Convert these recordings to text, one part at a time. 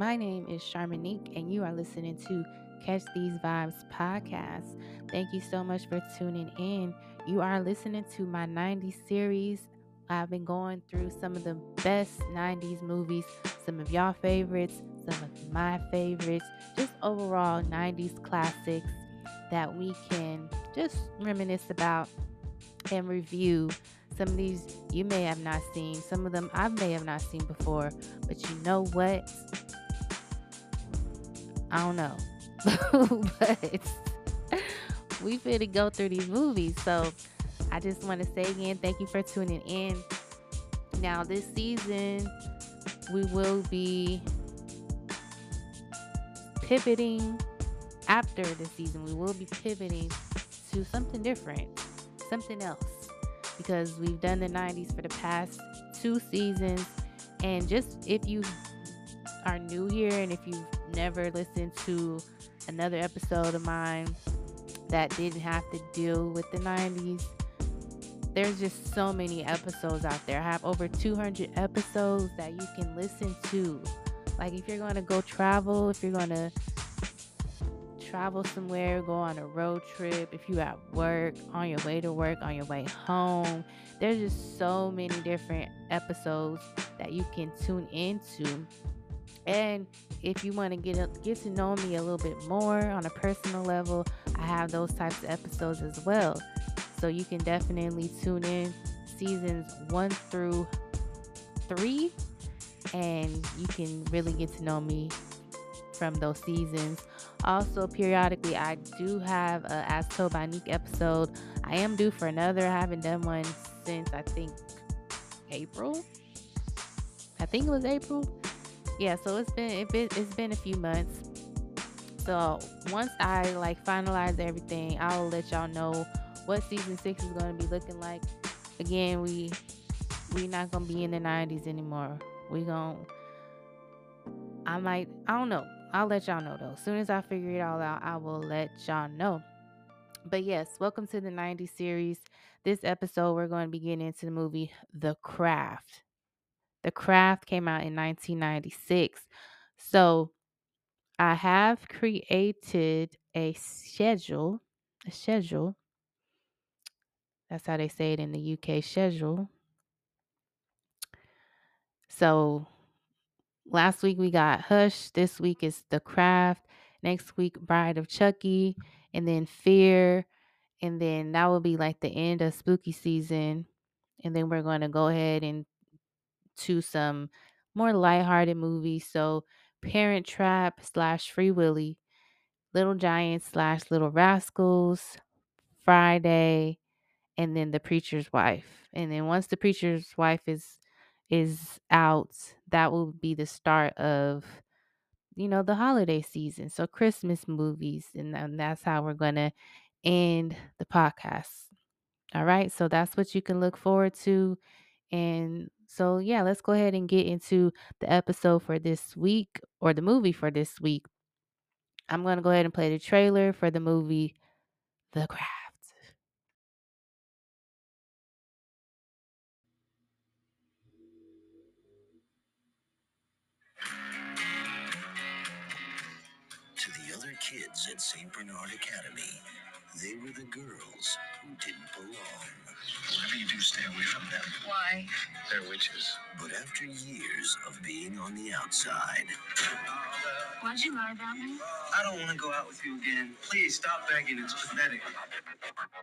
My name is Charmonique, and you are listening to Catch These Vibes podcast. Thank you so much for tuning in. You are listening to my 90s series. I've been going through some of the best 90s movies, some of y'all favorites, some of my favorites, just overall 90s classics that we can just reminisce about and review. Some of these you may have not seen, some of them I may have not seen before, but you know what? I don't know. but we finna go through these movies. So I just want to say again, thank you for tuning in. Now, this season, we will be pivoting after the season. We will be pivoting to something different, something else, because we've done the 90s for the past two seasons. And just if you are new here and if you've never listened to another episode of mine that didn't have to deal with the 90s, there's just so many episodes out there. I have over 200 episodes that you can listen to. Like if you're going to go travel, if you're going to travel somewhere, go on a road trip, if you're at work, on your way to work, on your way home, there's just so many different episodes that you can tune into. And if you want to get get to know me a little bit more on a personal level, I have those types of episodes as well. So you can definitely tune in seasons one through three, and you can really get to know me from those seasons. Also, periodically, I do have a As Told by Nick episode. I am due for another. I haven't done one since I think April. I think it was April. Yeah, so it's been it been, it's been a few months. So once I like finalize everything, I'll let y'all know what season six is going to be looking like. Again, we we not gonna be in the 90s anymore. We gonna I might I don't know. I'll let y'all know though. As soon as I figure it all out, I will let y'all know. But yes, welcome to the 90s series. This episode, we're going to be getting into the movie The Craft. The Craft came out in 1996. So I have created a schedule, a schedule. That's how they say it in the UK schedule. So last week we got Hush. This week is The Craft. Next week, Bride of Chucky. And then Fear. And then that will be like the end of spooky season. And then we're going to go ahead and to some more lighthearted movies. So Parent Trap slash Free Willy, Little Giants slash Little Rascals, Friday, and then The Preacher's Wife. And then once The Preacher's Wife is is out, that will be the start of you know the holiday season. So Christmas movies, and, and that's how we're gonna end the podcast. All right, so that's what you can look forward to. And so, yeah, let's go ahead and get into the episode for this week or the movie for this week. I'm going to go ahead and play the trailer for the movie The Craft. To the other kids at St. Bernard Academy, they were the girls who didn't belong. Whatever you do, stay away from them. Why? They're witches. But after years of being on the outside, Why'd you lie about me? I don't want to go out with you again. Please stop begging. It's pathetic.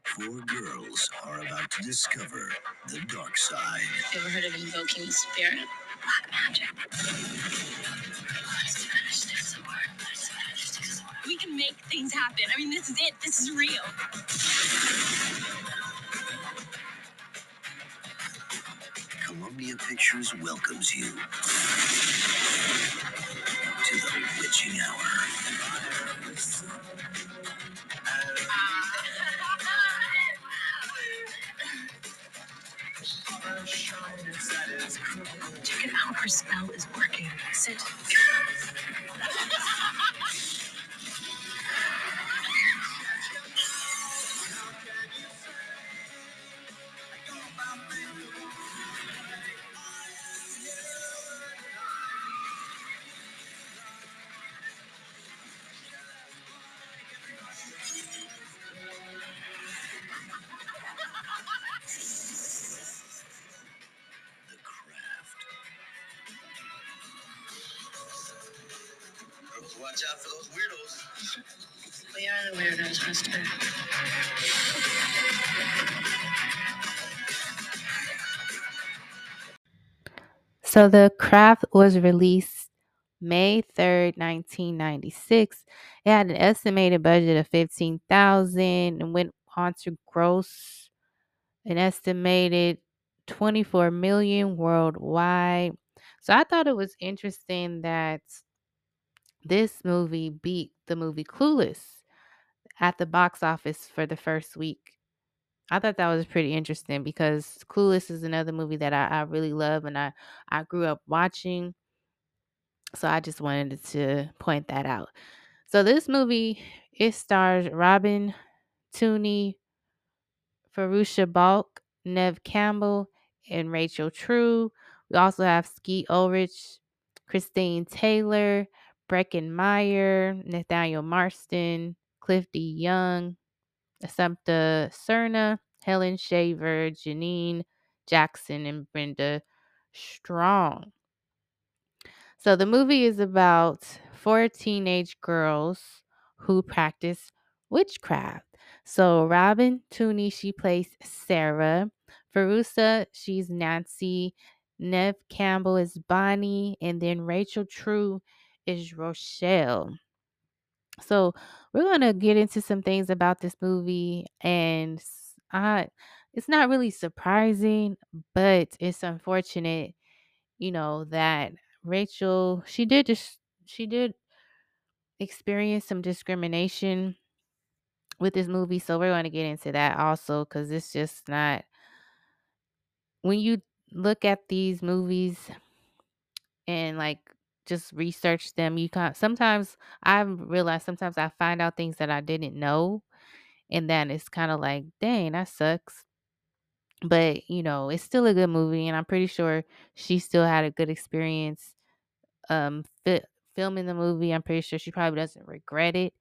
four girls are about to discover the dark side. You ever heard of invoking the spirit? Black magic. Spanish, there's a word. We can make things happen. I mean, this is it. This is real. Columbia Pictures welcomes you to the witching hour. Check it out. Her spell is working. Sit. Watch out for those weirdos. We are the weirdos, mister. So the craft was released May 3rd, 1996. It had an estimated budget of 15,000 and went on to gross an estimated 24 million worldwide. So I thought it was interesting that this movie beat the movie Clueless at the box office for the first week. I thought that was pretty interesting because Clueless is another movie that I, I really love and I, I grew up watching. So I just wanted to point that out. So this movie, it stars Robin Tunney, Fairuza Balk, Neve Campbell, and Rachel True. We also have Skeet Ulrich, Christine Taylor, Breckin Meyer, Nathaniel Marston, Cliff De Young, Assumpta Serna, Helen Shaver, Janine Jackson, and Brenda Strong. So the movie is about four teenage girls who practice witchcraft. So Robin Tunney, she plays Sarah. Fairuza, she's Nancy. Neve Campbell is Bonnie. And then Rachel True is Rochelle. So we're gonna get into some things about this movie, and I, it's not really surprising, but it's unfortunate, you know, that Rachel she did just she did experience some discrimination with this movie. So we're gonna get into that also because it's just not when you look at these movies and like just research them, you can sometimes I've realized sometimes I find out things that I didn't know and then it's kind of like, dang, that sucks. But you know, it's still a good movie, and I'm pretty sure she still had a good experience um fi- filming the movie. I'm pretty sure she probably doesn't regret it.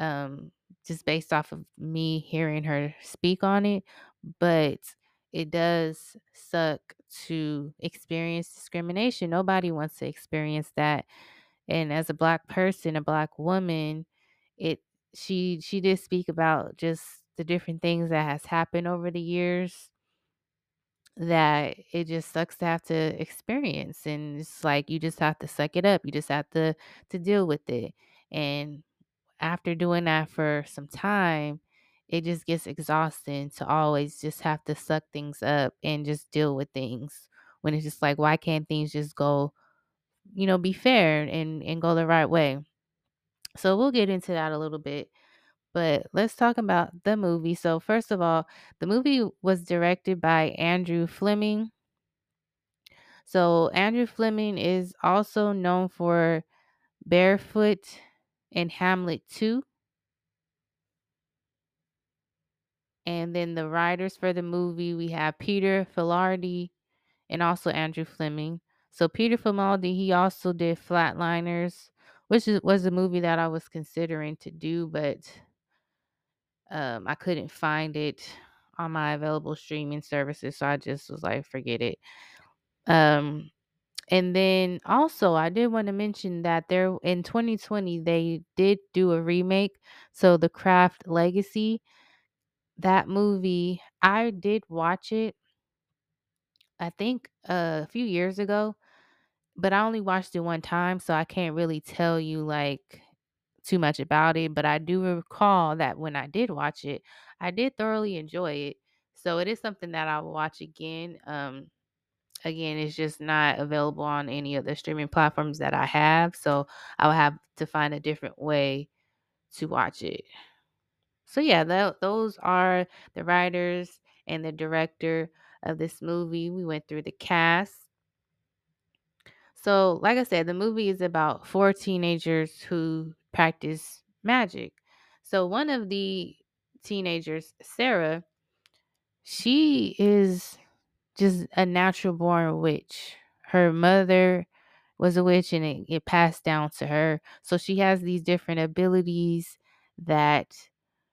Um, just based off of me hearing her speak on it, but it does suck to experience discrimination. Nobody wants to experience that. And as a black person, a black woman, it she she did speak about just the different things that has happened over the years that it just sucks to have to experience and it's like you just have to suck it up you just have to to deal with it and after doing that for some time it just gets exhausting to always just have to suck things up and just deal with things when it's just like why can't things just go you know be fair and and go the right way so we'll get into that a little bit but let's talk about the movie. So, first of all, the movie was directed by Andrew Fleming. So, Andrew Fleming is also known for Barefoot and Hamlet 2. And then the writers for the movie, we have Peter Filardi and also Andrew Fleming. So, Peter Filardi, he also did Flatliners, which was a movie that I was considering to do, but um, I couldn't find it on my available streaming services, so I just was like, forget it. Um, and then also, I did want to mention that there in 2020 they did do a remake. So, The Craft Legacy, that movie, I did watch it. I think uh, a few years ago, but I only watched it one time, so I can't really tell you like too much about it, but I do recall that when I did watch it, I did thoroughly enjoy it. So it is something that I will watch again. Um again, it's just not available on any of the streaming platforms that I have, so I will have to find a different way to watch it. So yeah, tho- those are the writers and the director of this movie. We went through the cast. So, like I said, the movie is about four teenagers who practice magic. So, one of the teenagers, Sarah, she is just a natural born witch. Her mother was a witch and it, it passed down to her. So, she has these different abilities that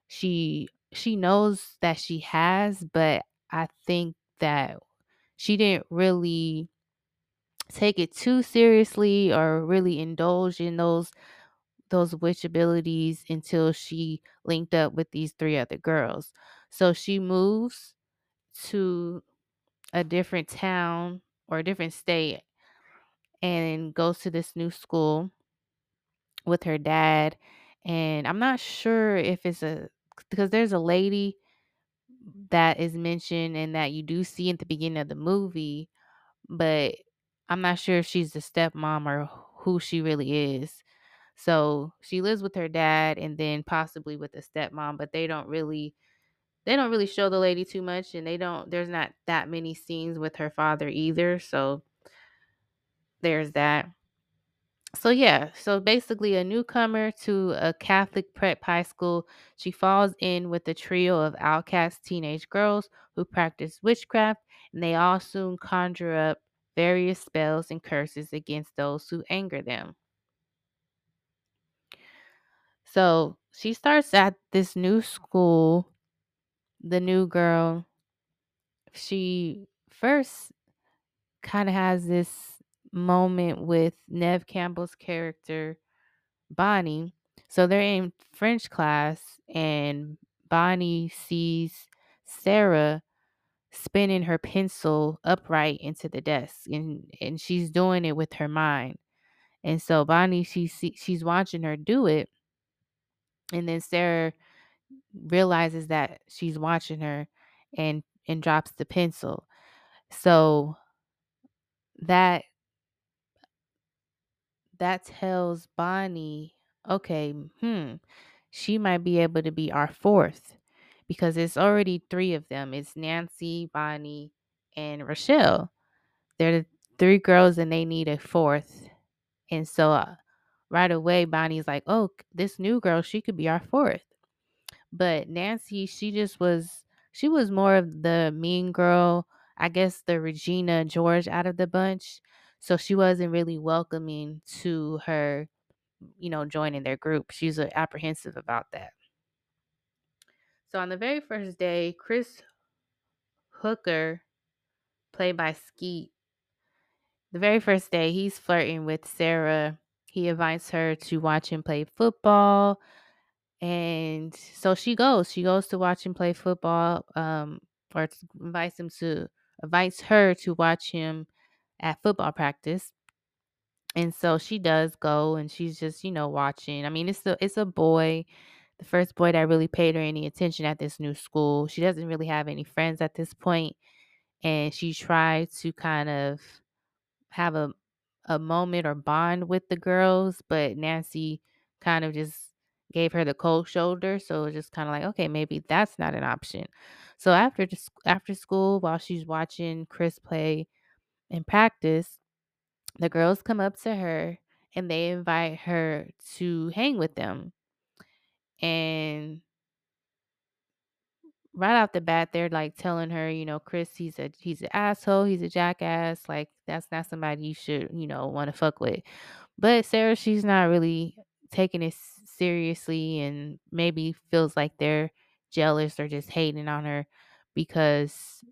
she she knows that she has, but I think that she didn't really take it too seriously or really indulge in those those witch abilities until she linked up with these three other girls. So she moves to a different town or a different state and goes to this new school with her dad. And I'm not sure if it's a because there's a lady that is mentioned and that you do see at the beginning of the movie, but I'm not sure if she's the stepmom or who she really is. So she lives with her dad and then possibly with the stepmom, but they don't really they don't really show the lady too much and they don't there's not that many scenes with her father either. So there's that. So yeah, so basically a newcomer to a Catholic prep high school, she falls in with a trio of outcast teenage girls who practice witchcraft and they all soon conjure up various spells and curses against those who anger them. So she starts at this new school, the new girl. She first kind of has this moment with Neve Campbell's character, Bonnie. So they're in French class, and Bonnie sees Sarah spinning her pencil upright into the desk, and, and she's doing it with her mind. And so Bonnie, she she's watching her do it, and then Sarah realizes that she's watching her and and drops the pencil. So that that tells Bonnie, okay, hmm, she might be able to be our fourth because it's already three of them. It's Nancy, Bonnie, and Rochelle. They're the three girls and they need a fourth. And so uh, right away, Bonnie's like, oh, this new girl, she could be our fourth. But Nancy, she just was, she was more of the mean girl, I guess the Regina George out of the bunch. So she wasn't really welcoming to her, you know, joining their group. She was apprehensive about that. So on the very first day, Chris Hooker, played by Skeet, the very first day, he's flirting with Sarah. He invites her to watch him play football. And so she goes. She goes to watch him play football, um, or invites him to invites her to watch him at football practice. And so she does go and she's just, you know, watching. I mean, it's a it's a boy, the first boy that really paid her any attention at this new school. She doesn't really have any friends at this point, and she tried to kind of have a a moment or bond with the girls, but Nancy kind of just gave her the cold shoulder. So it's just kind of like, okay, maybe that's not an option. So after after school, while she's watching Chris play and practice, the girls come up to her and they invite her to hang with them. And right off the bat, they're like telling her, you know, Chris, he's a he's an asshole, he's a jackass. Like that's not somebody you should, you know, want to fuck with. But Sarah, she's not really taking it seriously and maybe feels like they're jealous or just hating on her because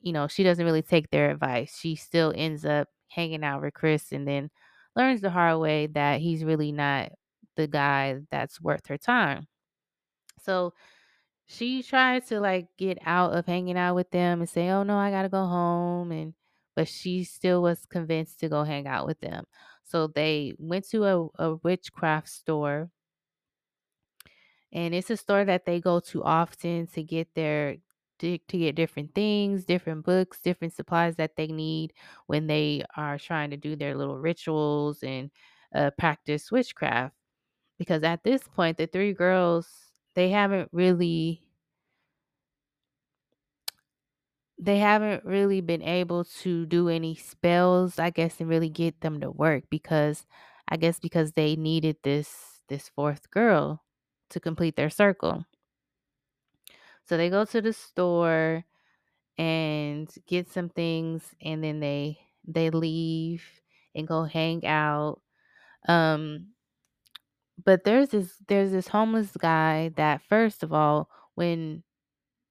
you know she doesn't really take their advice. She still ends up hanging out with chris and then learns the hard way that he's really not the guy that's worth her time. So she tried to like get out of hanging out with them and say oh no i gotta go home and but she still was convinced to go hang out with them. So they went to a, a witchcraft store. And it's a store that they go to often to get their to, to get different things, different books, different supplies that they need when they are trying to do their little rituals and uh, practice witchcraft. Because at this point, the three girls they haven't really they haven't really been able to do any spells, I guess, and really get them to work because I guess because they needed this this fourth girl to complete their circle. So they go to the store and get some things and then they they leave and go hang out. Um but there's this there's this homeless guy that first of all when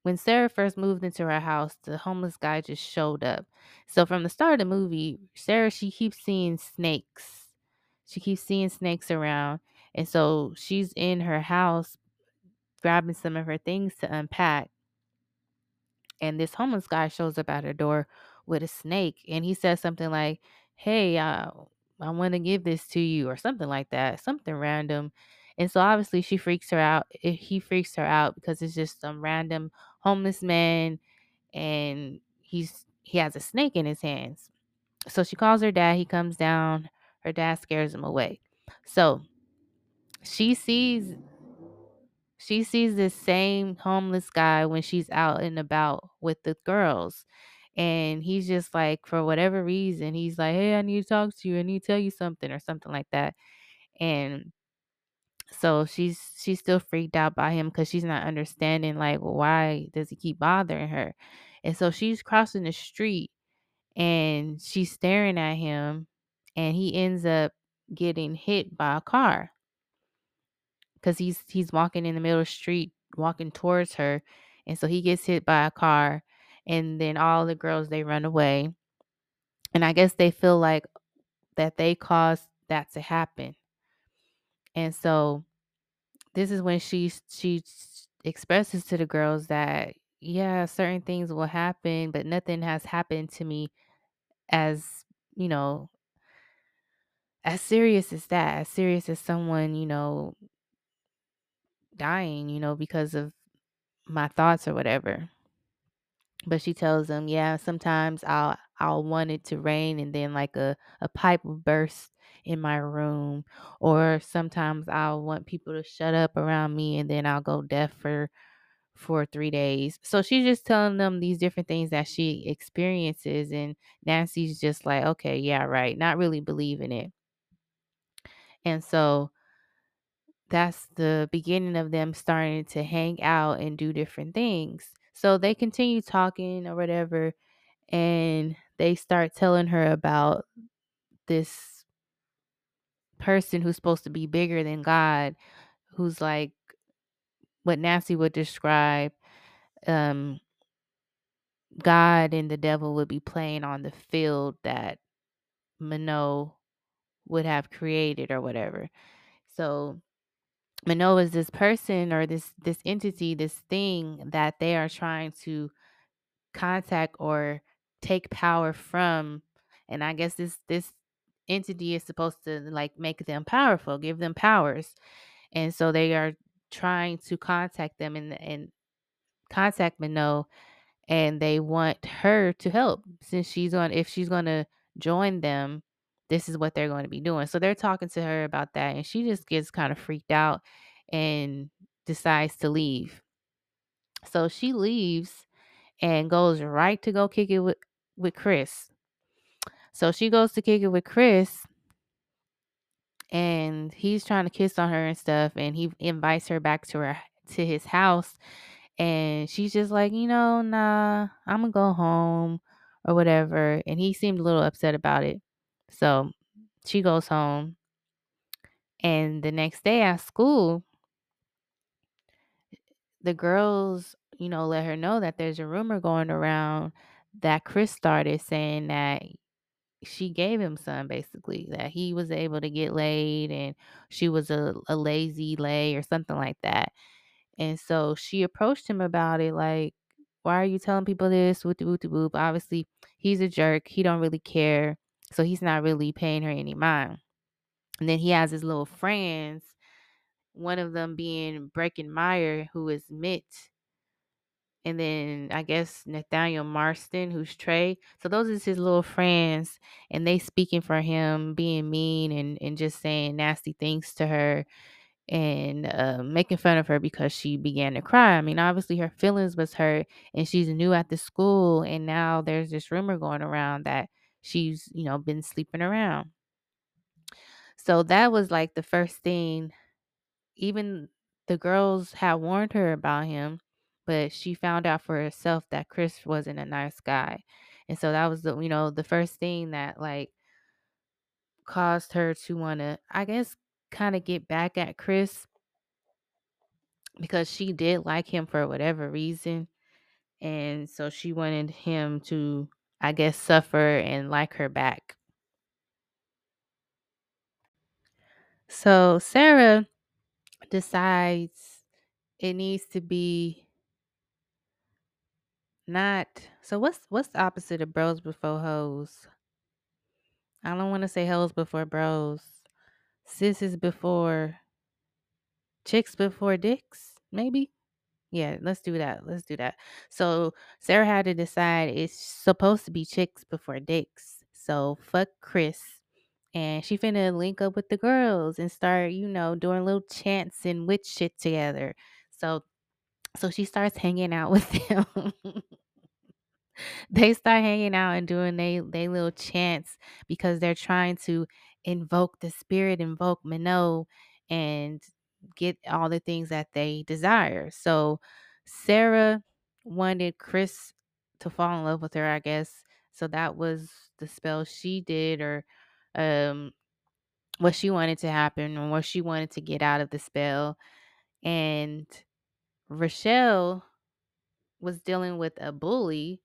when Sarah first moved into her house, the homeless guy just showed up. So from the start of the movie, Sarah she keeps seeing snakes. She keeps seeing snakes around And so she's in her house grabbing some of her things to unpack. And this homeless guy shows up at her door with a snake and he says something like, Hey, uh, I want to give this to you, or something like that, something random. And so obviously she freaks her out. eh, He freaks her out because it's just some random homeless man and he's he has a snake in his hands. So she calls her dad, he comes down, her dad scares him away. So she sees she sees this same homeless guy when she's out and about with the girls. And he's just like, for whatever reason, he's like, Hey, I need to talk to you. I need to tell you something or something like that. And so she's she's still freaked out by him because she's not understanding like why does he keep bothering her? And so she's crossing the street and she's staring at him and he ends up getting hit by a car because he's he's walking in the middle of the street walking towards her and so he gets hit by a car and then all the girls they run away and i guess they feel like that they caused that to happen. And so this is when she she expresses to the girls that yeah certain things will happen but nothing has happened to me as you know as serious as that as serious as someone you know dying you know because of my thoughts or whatever. But she tells them yeah sometimes i'll i'll want it to rain and then like a, a pipe will burst in my room or sometimes i'll want people to shut up around me and then i'll go deaf for for three days. So she's just telling them these different things that she experiences and nancy's just like okay yeah right not really believing it. And so that's the beginning of them starting to hang out and do different things. So they continue talking or whatever, and they start telling her about this person who's supposed to be bigger than God, who's like what Nancy would describe um, God and the devil would be playing on the field that Manon would have created or whatever. So Manon is this person or this this entity, this thing that they are trying to contact or take power from. And I guess this this entity is supposed to like make them powerful, give them powers. And so they are trying to contact them and and contact Manon and they want her to help since she's on if she's going to join them this is what they're going to be doing so they're talking to her about that and she just gets kind of freaked out and decides to leave so she leaves and goes right to go kick it with with chris so she goes to kick it with chris and he's trying to kiss on her and stuff and he invites her back to her to his house and she's just like, you know, nah, I'm gonna go home or whatever. And he seemed a little upset about it. So she goes home. And the next day at school, the girls, you know, let her know that there's a rumor going around that Chris started saying that she gave him some basically, that he was able to get laid and she was a, a lazy lay or something like that. And so she approached him about it, like, why are you telling people this? Whoop whoop whoop. Obviously, he's a jerk. He don't really care. So he's not really paying her any mind. And then he has his little friends, one of them being Breckin Meyer, who is Mitt. And then I guess Nathaniel Marston, who's Trey. So those is his little friends. And they speaking for him, being mean and, and just saying nasty things to her and uh, making fun of her because she began to cry. I mean, obviously her feelings was hurt, and she's new at the school, and now there's this rumor going around that she's you know been sleeping around. So that was like the first thing. Even the girls had warned her about him, but she found out for herself that Chris wasn't a nice guy, and so that was the you know the first thing that like caused her to want to, I guess, kind of get back at Chris because she did like him for whatever reason. And so she wanted him to, I guess, suffer and like her back. So Sarah decides it needs to be not so what's what's the opposite of bros before hoes? I don't want to say hoes before bros. Sisters before chicks before dicks, maybe? Yeah, let's do that. Let's do that. So Sarah had to decide it's supposed to be chicks before dicks. So fuck Chris. And she finna link up with the girls and start, you know, doing little chants and witch shit together. So so she starts hanging out with them. they start hanging out and doing they they little chants because they're trying to invoke the spirit, invoke Manon, and get all the things that they desire. So Sarah wanted Chris to fall in love with her, I guess. So that was the spell she did or um what she wanted to happen or what she wanted to get out of the spell. And Rochelle was dealing with a bully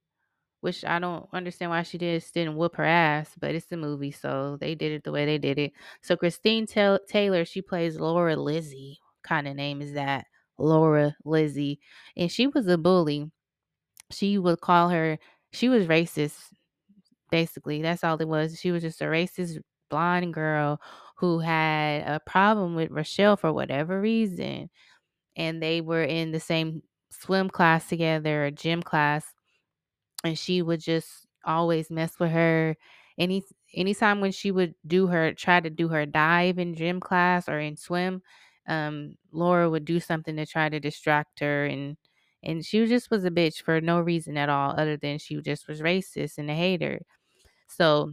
which I don't understand why she just didn't whoop her ass, but it's a movie, so they did it the way they did it. So Christine Taylor, Taylor she plays Laura Lizzie. Kind of name is that? Laura Lizzie. And she was a bully. She would call her, she was racist, basically. That's all it was. She was just a racist blonde girl who had a problem with Rochelle for whatever reason. And they were in the same swim class together, gym class and she would just always mess with her. Any anytime when she would do her try to do her dive in gym class or in swim, um, Laura would do something to try to distract her and and she just was a bitch for no reason at all other than she just was racist and a hater. So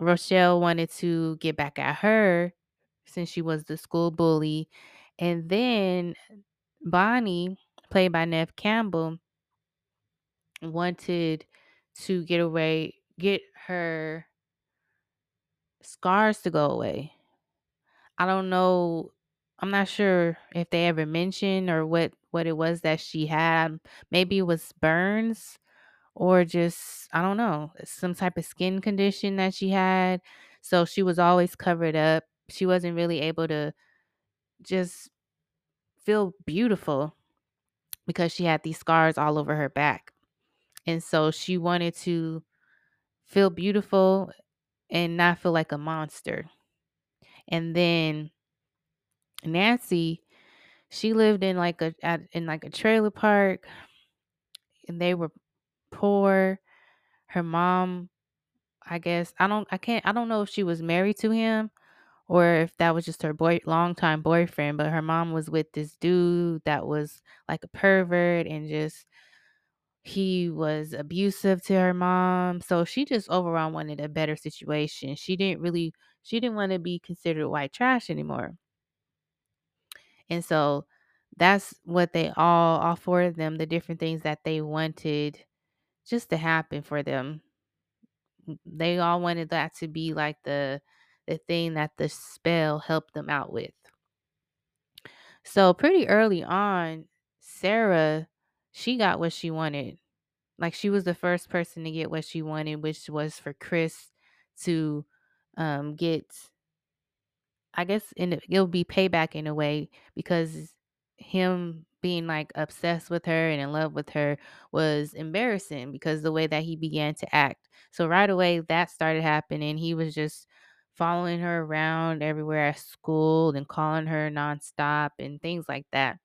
Rochelle wanted to get back at her since she was the school bully. And then Bonnie, played by Neve Campbell, wanted to get away, get her scars to go away. I don't know. I'm not sure if they ever mentioned or what what it was that she had. Maybe it was burns or just I don't know, some type of skin condition that she had. So she was always covered up. She wasn't really able to just feel beautiful because she had these scars all over her back. And so she wanted to feel beautiful and not feel like a monster. And then Nancy, she lived in like a at, in like a trailer park and they were poor. Her mom, I guess, I don't I can't I don't know if she was married to him or if that was just her boy longtime boyfriend, but her mom was with this dude that was like a pervert and just he was abusive to her mom. So she just overall wanted a better situation. She didn't really she didn't want to be considered white trash anymore. And so that's what they all all four of them, the different things that they wanted just to happen for them. They all wanted that to be like the the thing that the spell helped them out with. So pretty early on, Sarah, she got what she wanted. Like she was the first person to get what she wanted, which was for Chris to um get I guess in it'll be payback in a way because him being like obsessed with her and in love with her was embarrassing because the way that he began to act. So right away that started happening. He was just following her around everywhere at school and calling her nonstop and things like that.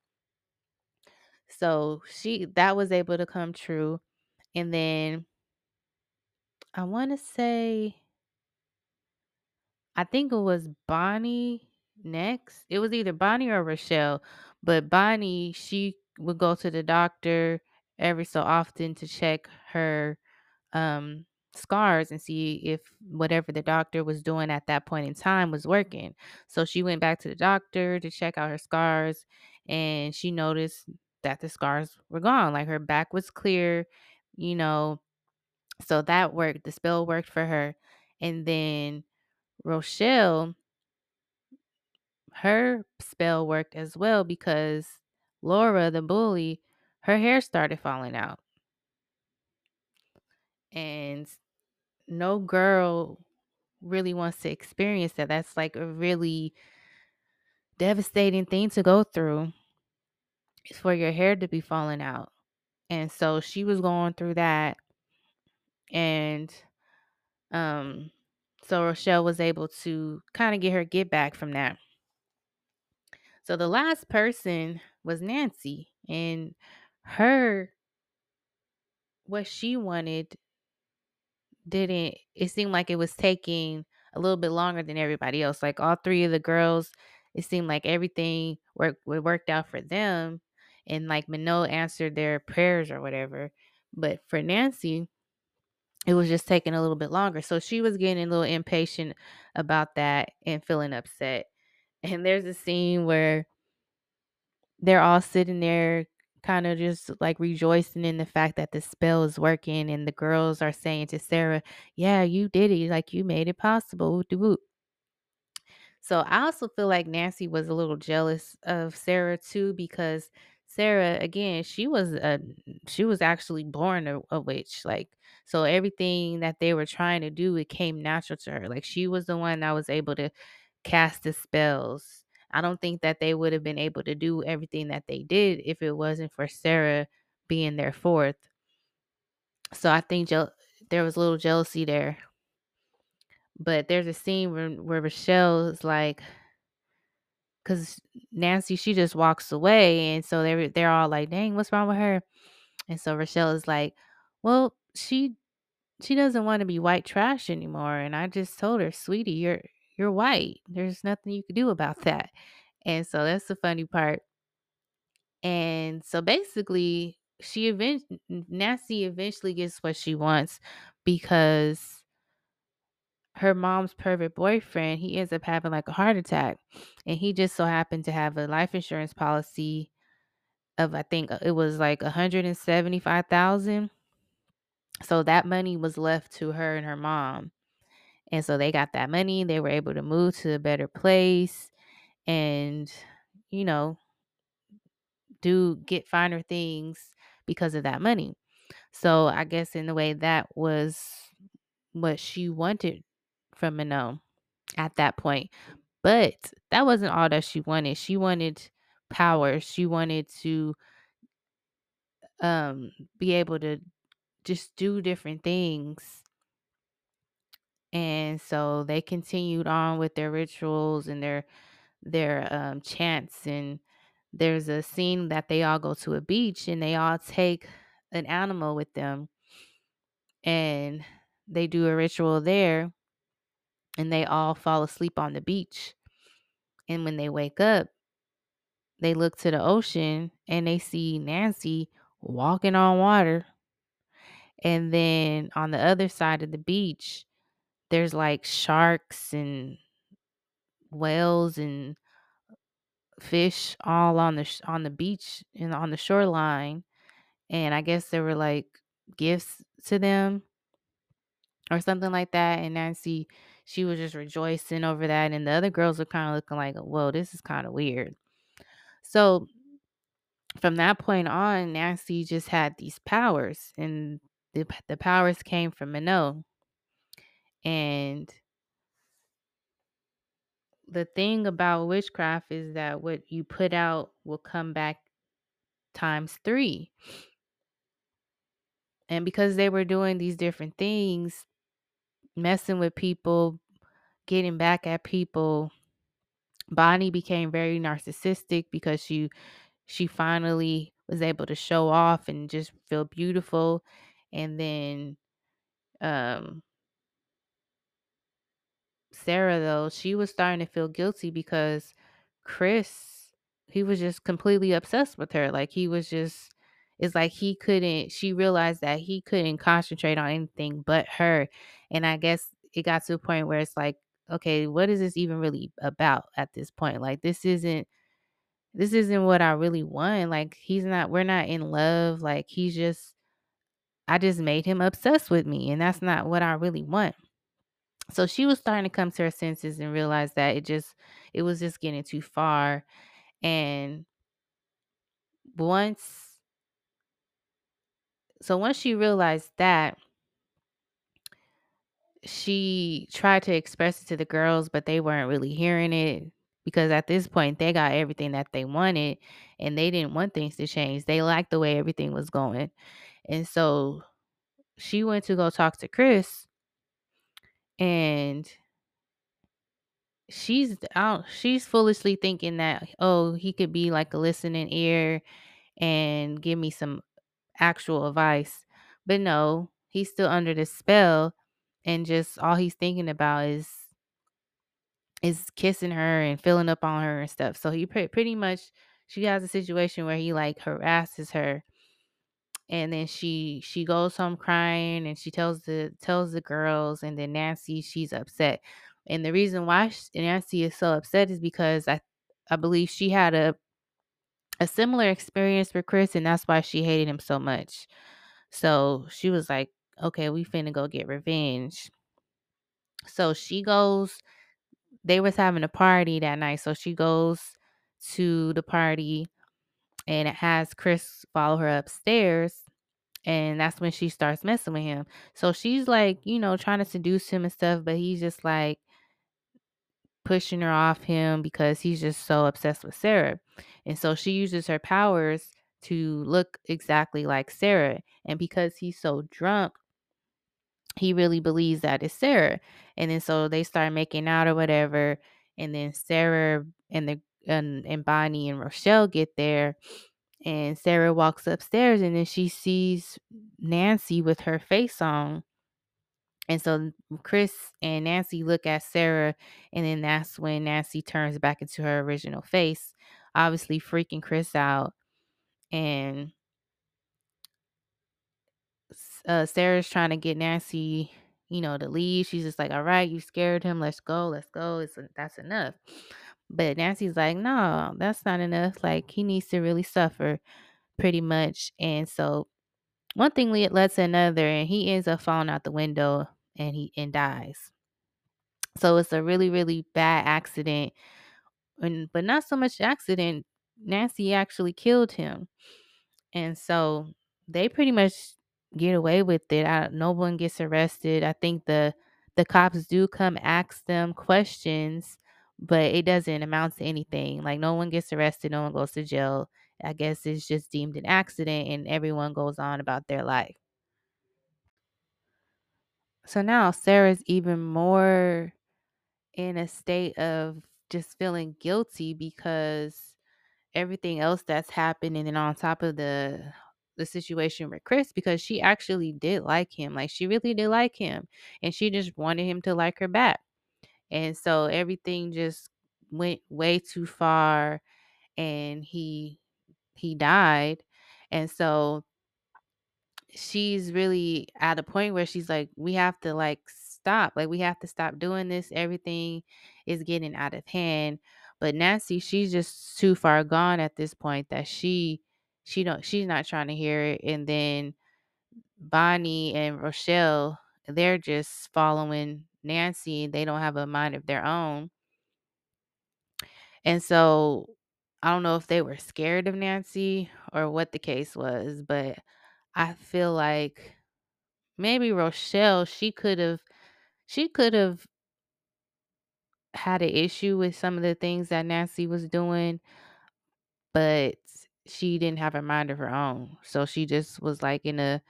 So she that was able to come true. And then I want to say I think it was Bonnie next. It was either Bonnie or Rochelle, but Bonnie, she would go to the doctor every so often to check her um scars and see if whatever the doctor was doing at that point in time was working. So she went back to the doctor to check out her scars and she noticed that the scars were gone. Like her back was clear, you know. So that worked. The spell worked for her. And then Rochelle, her spell worked as well because Laura, the bully, her hair started falling out. And no girl really wants to experience that. That's like a really devastating thing to go through. Is for your hair to be falling out. And so she was going through that and um so Rochelle was able to kind of get her get back from that. So the last person was Nancy and her what she wanted didn't it seemed like it was taking a little bit longer than everybody else. Like all three of the girls, it seemed like everything worked worked out for them and like Manon answered their prayers or whatever. But for Nancy, it was just taking a little bit longer. So she was getting a little impatient about that and feeling upset. And there's a scene where they're all sitting there kind of just like rejoicing in the fact that the spell is working and the girls are saying to Sarah, "Yeah, you did it. Like you made it possible." So I also feel like Nancy was a little jealous of Sarah too because Sarah again, she was a she was actually born a, a witch. Like so everything that they were trying to do it came natural to her. Like she was the one that was able to cast the spells. I don't think that they would have been able to do everything that they did if it wasn't for Sarah being their fourth. So I think je- there was a little jealousy there. But there's a scene where, where is like, because Nancy, she just walks away. And so they're, they're all like, dang, what's wrong with her? And so Rochelle is like, well, she she doesn't want to be white trash anymore. And I just told her, sweetie, you're you're white. There's nothing you can do about that. And so that's the funny part. And so basically, she eventually Nancy eventually gets what she wants because her mom's pervert boyfriend, he ends up having like a heart attack. And he just so happened to have a life insurance policy of I think uh, it was like 175,000. So that money was left to her and her mom. And so they got that money, they were able to move to a better place and you know, do get finer things because of that money. So I guess in a way that was what she wanted from Manon at that point. But that wasn't all that she wanted. She wanted power. She wanted to um be able to just do different things. And so they continued on with their rituals and their their um chants and there's a scene that they all go to a beach and they all take an animal with them and they do a ritual there and they all fall asleep on the beach. And when they wake up, they look to the ocean and they see Nancy walking on water. And then on the other side of the beach, there's like sharks and whales and fish all on the on the beach and on the shoreline. And I guess there were like gifts to them or something like that. And Nancy, she was just rejoicing over that. And the other girls were kind of looking like, whoa, this is kind of weird. So from that point on, Nancy just had these powers, and the, the powers came from Manon. And the thing about witchcraft is that what you put out will come back times three. And because they were doing these different things, messing with people, getting back at people, Bonnie became very narcissistic because she she finally was able to show off and just feel beautiful and then um Sarah though, she was starting to feel guilty because Chris, he was just completely obsessed with her. Like he was just it's like he couldn't she realized that he couldn't concentrate on anything but her. And I guess it got to a point where it's like, okay, what is this even really about at this point? Like this isn't this isn't what I really want. Like he's not we're not in love. Like he's just I just made him obsessed with me and that's not what I really want. So she was starting to come to her senses and realize that it just it was just getting too far. And once so once she realized that she tried to express it to the girls, but they weren't really hearing it because at this point they got everything that they wanted and they didn't want things to change. They liked the way everything was going. And so she went to go talk to Chris and she's out she's foolishly thinking that oh he could be like a listening ear and give me some actual advice but no he's still under the spell and just all he's thinking about is is kissing her and filling up on her and stuff. So he pre- pretty much she has a situation where he like harasses her and then she she goes home crying and she tells the tells the girls and then Nancy she's upset. And the reason why sh- Nancy is so upset is because I I believe she had a a similar experience with Chris and that's why she hated him so much so she was like okay we finna go get revenge so she goes they was having a party that night so she goes to the party and it has Chris follow her upstairs and that's when she starts messing with him. So she's like, you know, trying to seduce him and stuff, but he's just like pushing her off him because he's just so obsessed with Sarah. And so she uses her powers to look exactly like Sarah. And because he's so drunk, he really believes that it's Sarah. And then so they start making out or whatever. And then Sarah and the and, and Bonnie and Rochelle get there and Sarah walks upstairs and then she sees Nancy with her face on. And so Chris and Nancy look at Sarah, and then that's when Nancy turns back into her original face, obviously freaking Chris out. And uh, Sarah's trying to get Nancy, you know, to leave. She's just like, "All right, you scared him. Let's go. Let's go. It's that's enough." But Nancy's like, "No, that's not enough. Like he needs to really suffer." pretty much. And so one thing le- led to another, and he ends up falling out the window and he and dies. So it's a really really bad accident, and but not so much accident. Nancy actually killed him, and so they pretty much get away with it. I, no one gets arrested. I think the the cops do come ask them questions, but it doesn't amount to anything. Like no one gets arrested, no one goes to jail. I guess it's just deemed an accident and everyone goes on about their life. So now Sarah's even more in a state of just feeling guilty because everything else that's happened and then on top of the the situation with Chris because she actually did like him. Like she really did like him and she just wanted him to like her back. And so everything just went way too far and he he died. And so she's really at a point where she's like, we have to like stop. Like we have to stop doing this. Everything is getting out of hand. But Nancy, she's just too far gone at this point that she she don't she's not trying to hear it. And then Bonnie and Rochelle, they're just following Nancy. They don't have a mind of their own. And so I don't know if they were scared of Nancy or what the case was, but I feel like maybe Rochelle, she could have she could have had an issue with some of the things that Nancy was doing, but she didn't have a mind of her own. So she just was like in a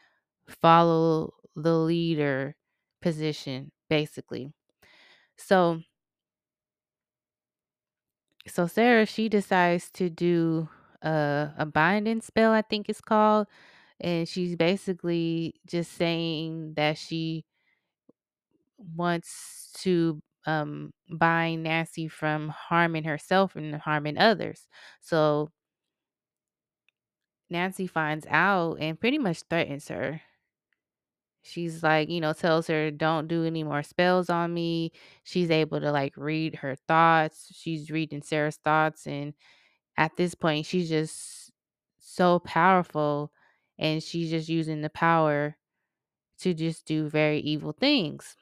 follow the leader position, basically. So so Sarah, she decides to do a, a binding spell, I think it's called. And she's basically just saying that she wants to um bind Nancy from harming herself and harming others. So Nancy finds out and pretty much threatens her. She's like, you know, tells her, don't do any more spells on me. She's able to like read her thoughts. She's reading Sarah's thoughts. And at this point, she's just so powerful and she's just using the power to just do very evil things.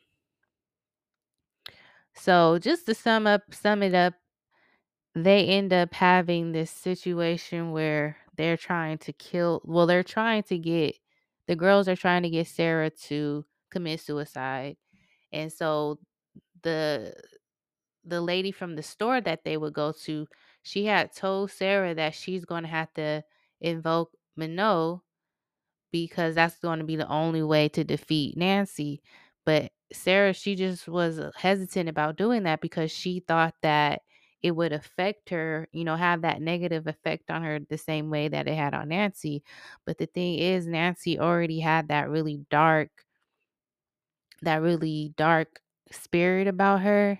So just to sum up, sum it up, they end up having this situation where they're trying to kill well they're trying to get the girls are trying to get Sarah to commit suicide And so the the lady from the store that they would go to, she had told Sarah that she's going to have to invoke Manon because that's going to be the only way to defeat Nancy. But Sarah, she just was hesitant about doing that because she thought that it would affect her, you know, have that negative effect on her the same way that it had on Nancy. But the thing is, Nancy already had that really dark, that really dark spirit about her.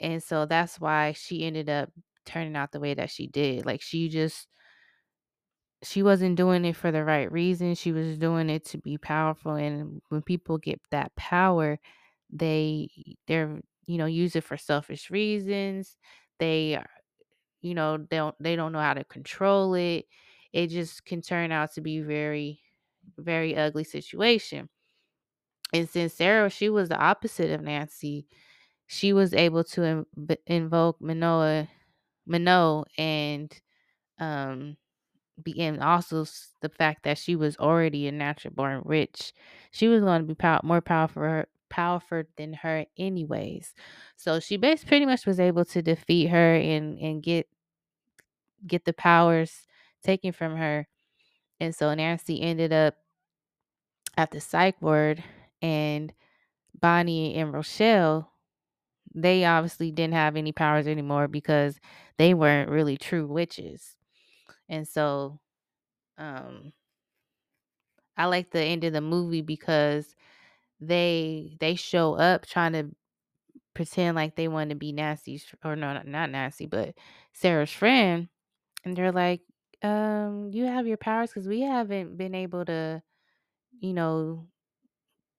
And so that's why she ended up turning out the way that she did. Like she just she wasn't doing it for the right reason. She was doing it to be powerful. And when people get that power, they they're you know use it for selfish reasons. They you know they don't they don't know how to control it. It just can turn out to be very very ugly situation. And since Sarah, she was the opposite of Nancy, she was able to inv- invoke Manon, Manon and um and also the fact that she was already a natural born rich. She was going to be pow- more powerful powerful than her anyways. So she basically pretty much was able to defeat her and and get get the powers taken from her. And so Nancy ended up at the psych ward and Bonnie and Rochelle, they obviously didn't have any powers anymore because they weren't really true witches. And so um I like the end of the movie because they they show up trying to pretend like they want to be Nancy's or no not, Nancy but Sarah's friend and they're like um you have your powers cuz we haven't been able to you know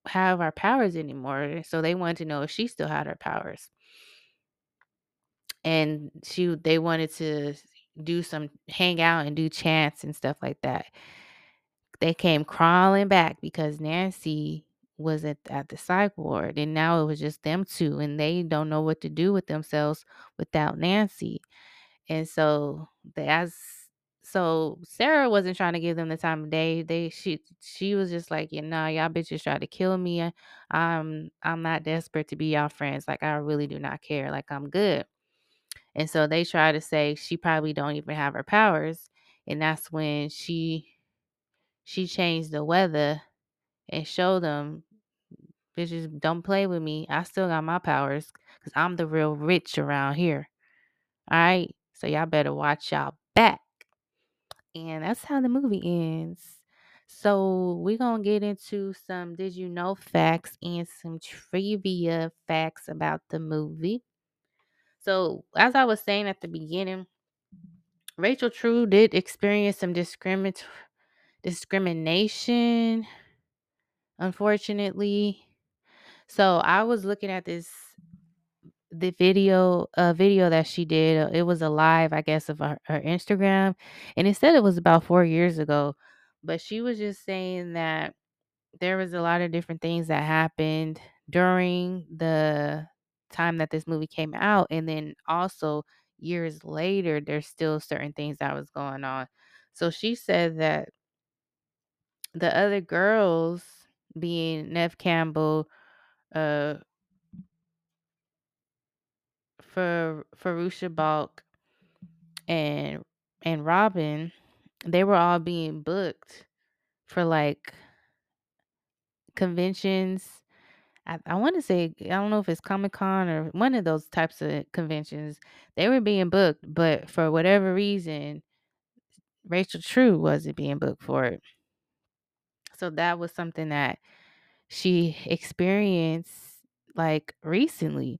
have our powers anymore so they wanted to know if she still had her powers. And she they wanted to do some hang out and do chants and stuff like that. They came crawling back because Nancy was at, at the ward and now it was just them two and they don't know what to do with themselves without Nancy. And so they as so Sarah wasn't trying to give them the time of day. They she she was just like, yeah, nah, y'all bitches tried to kill me. Uh, I'm I'm not desperate to be y'all friends. Like I really do not care. Like I'm good. And so they try to say she probably don't even have her powers. And that's when she she changed the weather and showed them, bitches, don't play with me. I still got my powers because I'm the real rich around here. All right. So y'all better watch y'all back. And that's how the movie ends. So we're going to get into some did you know facts and some trivia facts about the movie. So, as I was saying at the beginning, Rachel True did experience some discriminat- discrimination, unfortunately. So I was looking at this the video a video that she did. uh, It was a live, I guess, of her, her Instagram, and it said it was about four years ago. But she was just saying that there was a lot of different things that happened during the time that this movie came out, and then also years later, there's still certain things that was going on. So she said that the other girls, being Neve Campbell, uh, for Fairuza Balk and and Robin, they were all being booked for like conventions. I, I want to say I don't know if it's Comic Con or one of those types of conventions. They were being booked, but for whatever reason, Rachel True wasn't being booked for it. So that was something that she experienced like recently,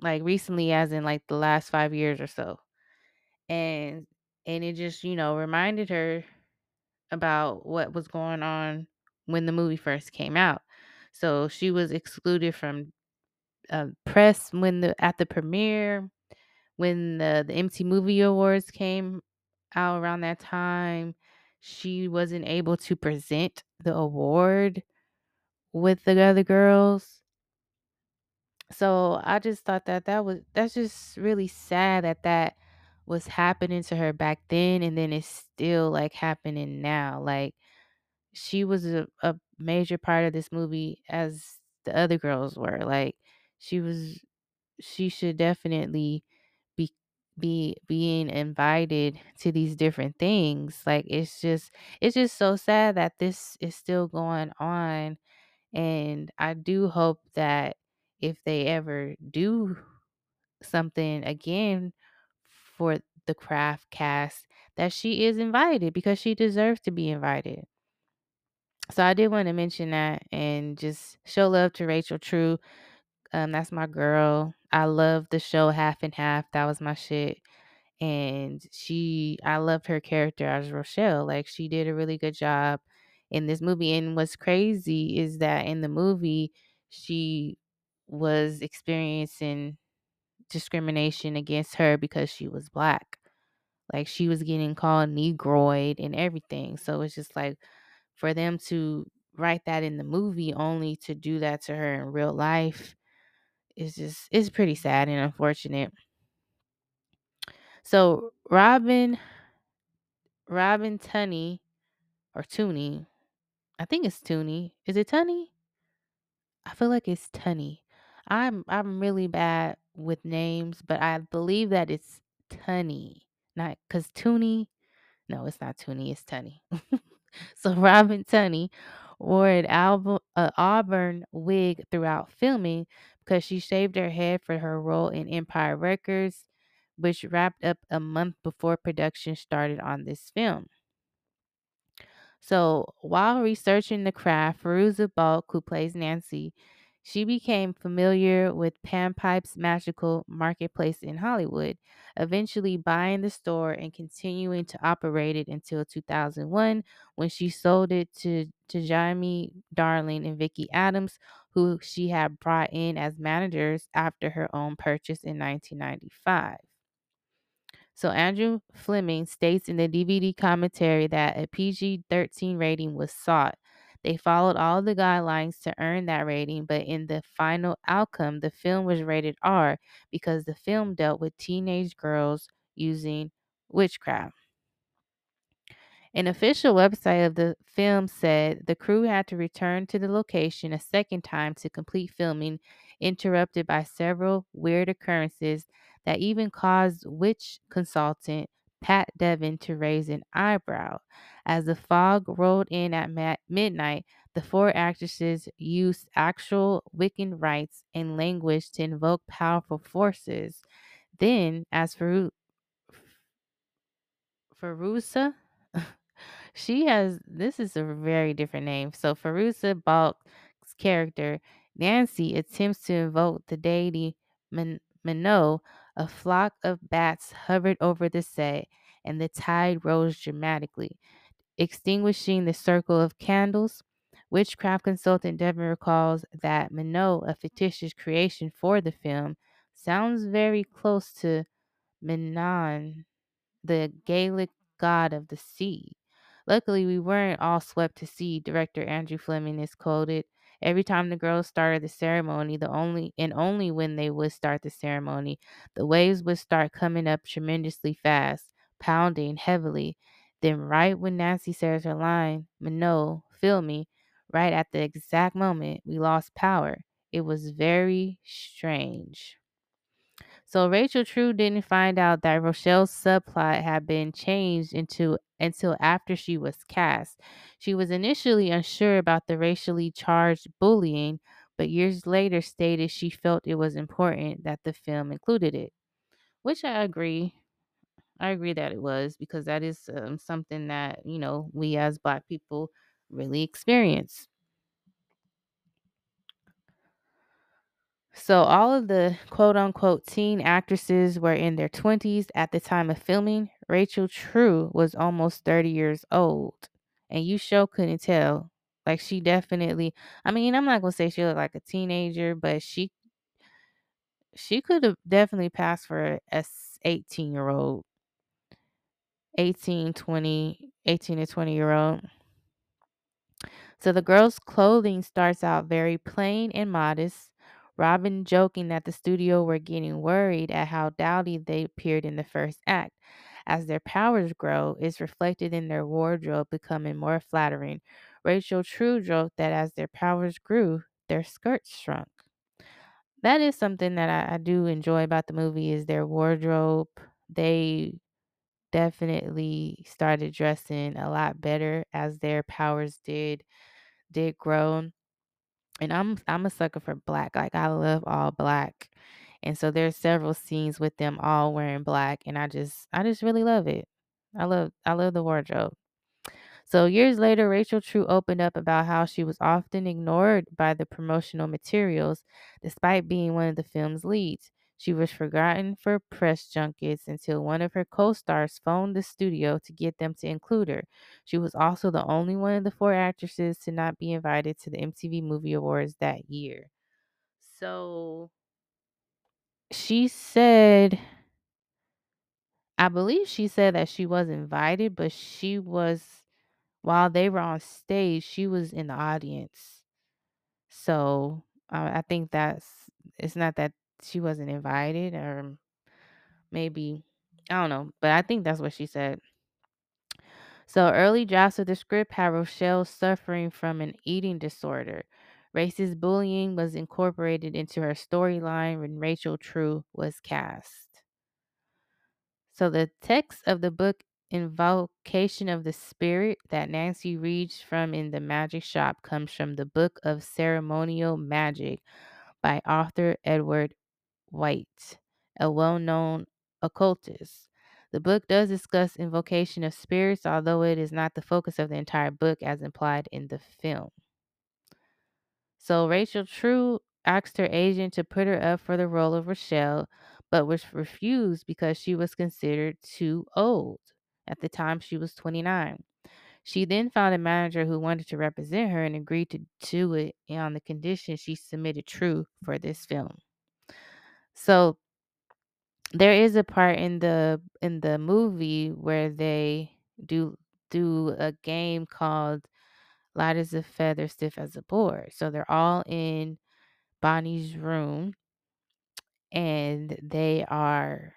like recently, as in like the last five years or so. and and it just you know reminded her about what was going on when the movie first came out. So she was excluded from uh, press when the at the premiere when the the mt movie awards came out around that time. She wasn't able to present the award with the other girls so I just thought that that was that's just really sad that that was happening to her back then and then it's still like happening now. Like she was a, a major part of this movie as the other girls were. Like she was she should definitely be be being invited to these different things. Like it's just it's just so sad that this is still going on and I do hope that if they ever do something again for the craft cast that she is invited because she deserves to be invited. So I did want to mention that and just show love to Rachel True. Um, that's my girl. I love the show Half and Half. That was my shit. And she, I loved her character as Rochelle. Like she did a really good job in this movie. And what's crazy is that in the movie, she was experiencing discrimination against her because she was black. Like she was getting called Negroid and everything. So it's just like for them to write that in the movie only to do that to her in real life is just it's pretty sad and unfortunate. So Robin Robin Tunney or Tooney, I think it's Tooney. Is it Tunney? I feel like it's Tunney. I'm I'm really bad with names, but I believe that it's Tunney. Not because Tooney. No, it's not Tooney, it's Tunney. so Robin Tunney wore an uh, auburn wig throughout filming because she shaved her head for her role in Empire Records, which wrapped up a month before production started on this film. So while researching the craft, Fairuza Balk, who plays Nancy, she became familiar with Panpipes magical marketplace in Hollywood, eventually buying the store and continuing to operate it until 2001 when she sold it to, to Darling and Vicki Adams, who she had brought in as managers after her own purchase in 1995. So Andrew Fleming states in the DVD commentary that a PG 13 rating was sought. They followed all the guidelines to earn that rating, but in the final outcome, the film was rated R because the film dealt with teenage girls using witchcraft. An official website of the film said the crew had to return to the location a second time to complete filming, interrupted by several weird occurrences that even caused witch consultant Pat Devin to raise an eyebrow. As the fog rolled in at ma- midnight, the four actresses used actual Wiccan rites and language to invoke powerful forces. Then, as for Fairuza, she has this is a very different name. So Fairuza Balk's character, Nancy, attempts to invoke the deity Man- Manon. A flock of bats hovered over the set, and the tide rose dramatically, extinguishing the circle of candles. Witchcraft consultant Devin recalls that Manon, a fictitious creation for the film, sounds very close to Menon, the Gaelic god of the sea. Luckily, we weren't all swept to sea, director Andrew Fleming is quoted. Every time the girls started the ceremony, the only and only when they would start the ceremony, the waves would start coming up tremendously fast, pounding heavily. Then, right when Nancy says her line, Manon, feel me, right at the exact moment we lost power. It was very strange. So Rachel True didn't find out that Rochelle's subplot had been changed into until after she was cast. She was initially unsure about the racially charged bullying, but years later stated she felt it was important that the film included it. Which I agree. I agree that it was because that is um, something that, you know, we as black people really experience. So, all of the quote unquote teen actresses were in their 20s at the time of filming. Rachel True was almost 30 years old, and you sure couldn't tell. Like, she definitely, I mean, I'm not gonna say she looked like a teenager, but she she could have definitely passed for a 18 year old 18 20 18 to 20 year old so the girl's clothing starts out very plain and modest Robin joking that the studio were getting worried at how dowdy they appeared in the first act. As their powers grow, it's reflected in their wardrobe becoming more flattering. Rachel True joked that as their powers grew, their skirts shrunk. That is something that I, I do enjoy about the movie is their wardrobe. They definitely started dressing a lot better as their powers did did grow. And I'm I'm a sucker for black. Like I love all black. And so there's several scenes with them all wearing black and I just I just really love it. I love I love the wardrobe. So years later, Rachel True opened up about how she was often ignored by the promotional materials despite being one of the film's leads. She was forgotten for press junkets until one of her co stars phoned the studio to get them to include her. She was also the only one of the four actresses to not be invited to the MTV Movie Awards that year. So she said, I believe she said that she was invited, but she was, while they were on stage, she was in the audience. So uh, I think that's, it's not that she wasn't invited or maybe I don't know, but I think that's what she said. So early drafts of the script had Rochelle suffering from an eating disorder. Racist bullying was incorporated into her storyline when Rachel True was cast. So the text of the book Invocation of the Spirit that Nancy reads from in the magic shop comes from the Book of Ceremonial Magic by Arthur Edward White, a well known occultist. The book does discuss invocation of spirits, although it is not the focus of the entire book as implied in the film. So Rachel True asked her agent to put her up for the role of Rochelle, but was refused because she was considered too old. At the time, she was 29. She then found a manager who wanted to represent her and agreed to do it on the condition she submitted True for this film. So there is a part in the in the movie where they do do a game called light as a feather stiff as a board. So they're all in bonnie's room and they are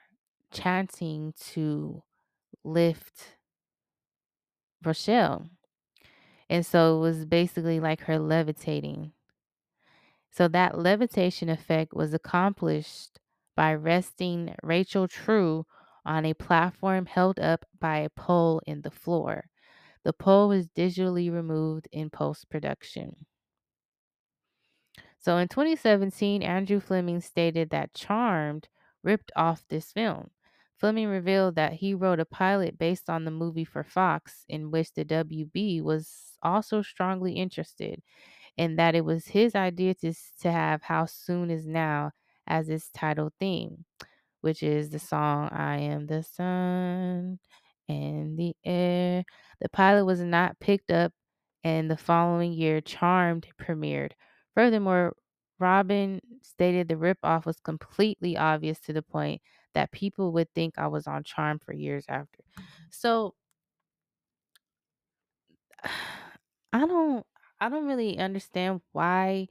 chanting to lift rochelle. And so it was basically like her levitating so that levitation effect was accomplished by resting Rachel True on a platform held up by a pole in the floor. The pole was digitally removed in post production. So in 2017, Andrew Fleming stated that Charmed ripped off this film. Fleming revealed that he wrote a pilot based on the movie for Fox, in which the WB was also strongly interested and that it was his idea to, to have How Soon Is Now as its title theme, which is the song I Am the Sun and the Air. The pilot was not picked up, and the following year, Charmed premiered. Furthermore, Robin stated the ripoff was completely obvious to the point that people would think I was on Charm for years after. Mm-hmm. So I don't I don't really understand why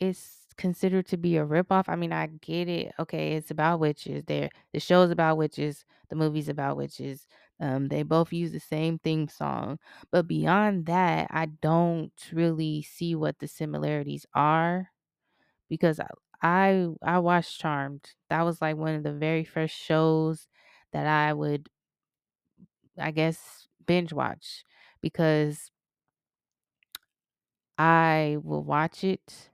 it's considered to be a ripoff. I mean, I get it. Okay, it's about witches. There, the show's about witches. The movie's about witches. Um, they both use the same theme song, but beyond that, I don't really see what the similarities are because I I, I watched Charmed. That was like one of the very first shows that I would, I guess, binge watch because I will watch it.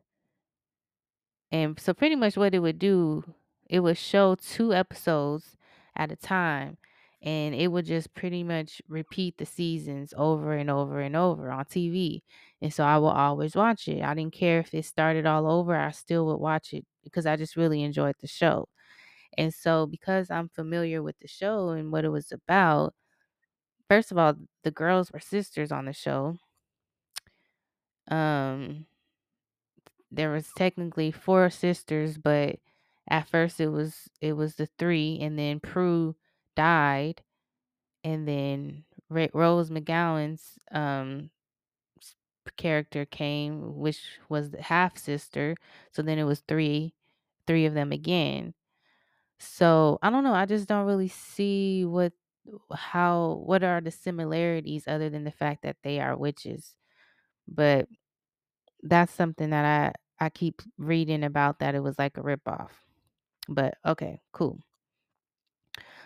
And so pretty much what it would do, it would show two episodes at a time and it would just pretty much repeat the seasons over and over and over on TV. And so I will always watch it. I didn't care if it started all over, I still would watch it because I just really enjoyed the show. And so because I'm familiar with the show and what it was about, first of all, the girls were sisters on the show. Um there was technically four sisters, but at first it was it was the three, and then Prue died, and then Rose McGowan's um character came, which was the half sister. So then it was three, three of them again. So I don't know. I just don't really see what how what are the similarities other than the fact that they are witches. But that's something that I I keep reading about that it was like a ripoff. But okay, cool.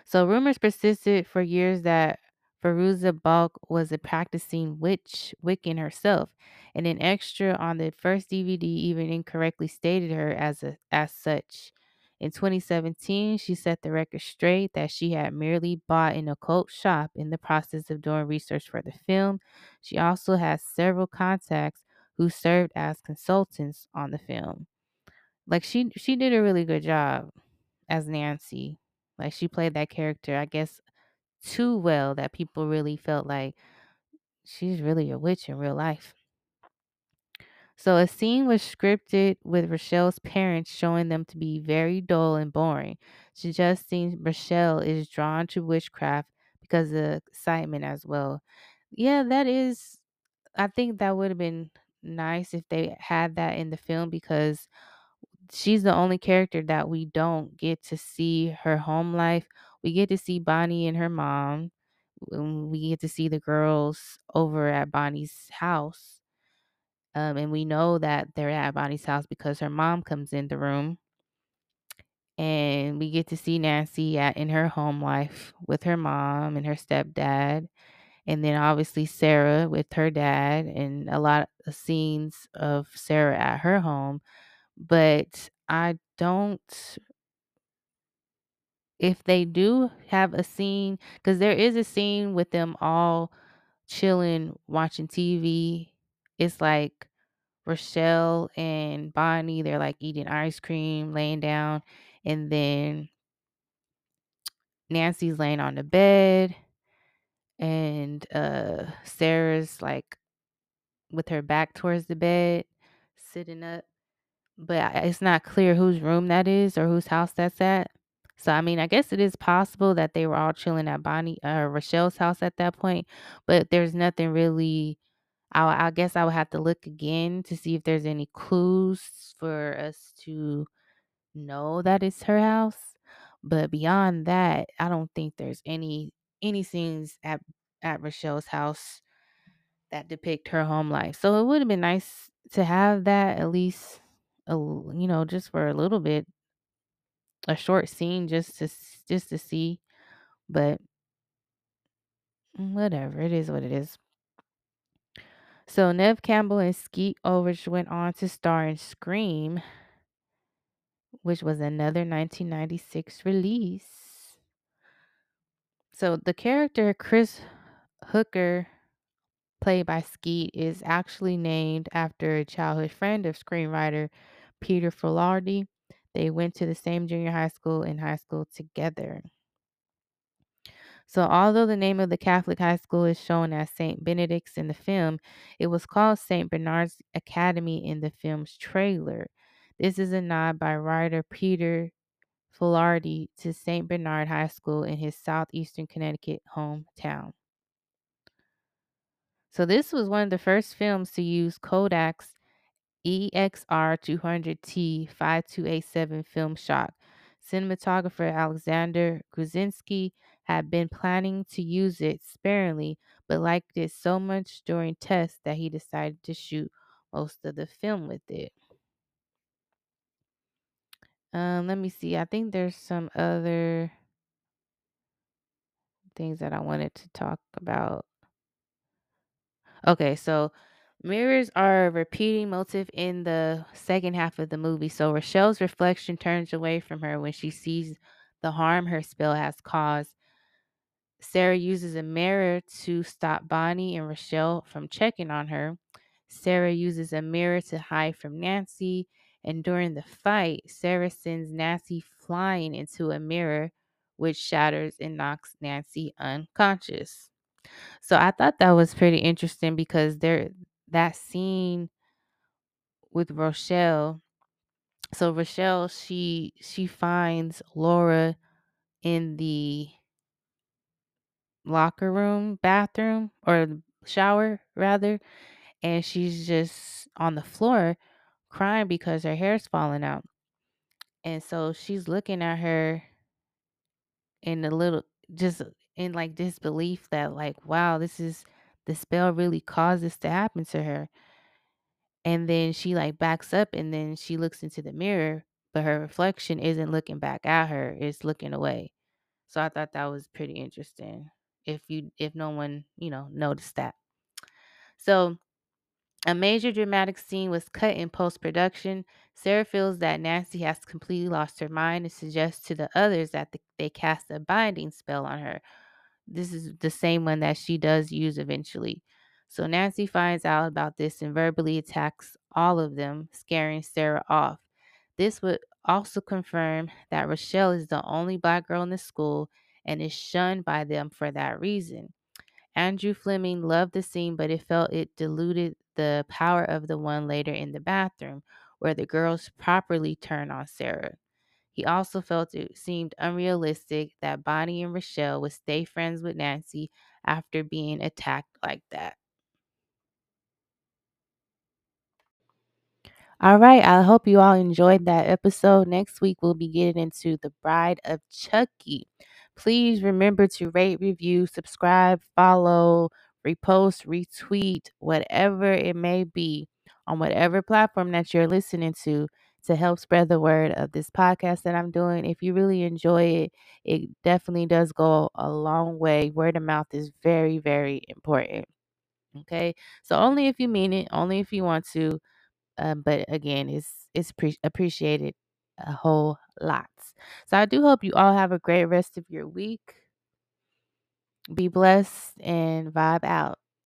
So rumors persisted for years that Fairuza Balk was a practicing witch Wiccan herself, and an extra on the first DVD even incorrectly stated her as a as such. In 2017, she set the record straight that she had merely bought an occult shop in the process of doing research for the film. She also has several contacts who served as consultants on the film. Like she she did a really good job as Nancy. Like she played that character, I guess, too well that people really felt like she's really a witch in real life. So a scene was scripted with Rochelle's parents showing them to be very dull and boring, suggesting Rochelle is drawn to witchcraft because of excitement as well. Yeah, that is I think that would have been nice if they had that in the film because she's the only character that we don't get to see her home life. We get to see Bonnie and her mom. We get to see the girls over at Bonnie's house. Um, and we know that they're at Bonnie's house because her mom comes in the room. And we get to see Nancy at in her home life with her mom and her stepdad. And then obviously Sarah with her dad and a lot of scenes of Sarah at her home. But I don't if they do have a scene because there is a scene with them all chilling watching tv it's like rochelle and bonnie they're like eating ice cream laying down and then nancy's laying on the bed and uh sarah's like with her back towards the bed sitting up but it's not clear whose room that is or whose house that's at. So I mean, I guess it is possible that they were all chilling at Bonnie uh, Rochelle's house at that point, but there's nothing really. I, I guess I would have to look again to see if there's any clues for us to know that it's her house. But beyond that, I don't think there's any any scenes at at Rochelle's house that depict her home life. So it would have been nice to have that at least, a, you know, just for a little bit, a short scene just to just to see. But whatever, it is what it is. So Neve Campbell and Skeet Ulrich went on to star in Scream, which was another 1996 release. So the character Chris Hooker played by Skeet, is actually named after a childhood friend of screenwriter Peter Filardi. They went to the same junior high school and high school together. So, although the name of the Catholic high school is shown as St. Benedict's in the film, it was called St. Bernard's Academy in the film's trailer. This is a nod by writer Peter Filardi to St. Bernard High School in his southeastern Connecticut hometown. So this was one of the first films to use Kodak's EXR 200T 5287 film shot. Cinematographer Alexander Gruszynski had been planning to use it sparingly, but liked it so much during tests that he decided to shoot most of the film with it. Um, let me see. I think there's some other things that I wanted to talk about. Okay, so mirrors are a repeating motif in the second half of the movie. So Rochelle's reflection turns away from her when she sees the harm her spell has caused. Sarah uses a mirror to stop Bonnie and Rochelle from checking on her. Sarah uses a mirror to hide from Nancy. And during the fight, Sarah sends Nancy flying into a mirror, which shatters and knocks Nancy unconscious. So I thought that was pretty interesting because there that scene with Rochelle. So Rochelle, she she finds Laura in the locker room, bathroom, or shower rather, and she's just on the floor crying because her hair's falling out. And so she's looking at her in a little just in like disbelief that like wow, this is the spell really caused this to happen to her. And then she like backs up and then she looks into the mirror, but her reflection isn't looking back at her, it's looking away. So I thought that was pretty interesting. If you if no one, you know, noticed that. So a major dramatic scene was cut in post production. Sarah feels that Nancy has completely lost her mind and suggests to the others that the, they cast a binding spell on her. This is the same one that she does use eventually. So Nancy finds out about this and verbally attacks all of them, scaring Sarah off. This would also confirm that Rochelle is the only black girl in the school and is shunned by them for that reason. Andrew Fleming loved the scene, but it felt it diluted the power of the one later in the bathroom, where the girls properly turn on Sarah. He also felt it seemed unrealistic that Bonnie and Rochelle would stay friends with Nancy after being attacked like that. All right, I hope you all enjoyed that episode. Next week, we'll be getting into The Bride of Chucky. Please remember to rate, review, subscribe, follow, repost, retweet, whatever it may be on whatever platform that you're listening to to help spread the word of this podcast that I'm doing. If you really enjoy it, it definitely does go a long way. Word of mouth is very, very important. Okay. So only if you mean it, only if you want to. Um, but again, it's it's pre- appreciated a whole lot. So I do hope you all have a great rest of your week. Be blessed and vibe out.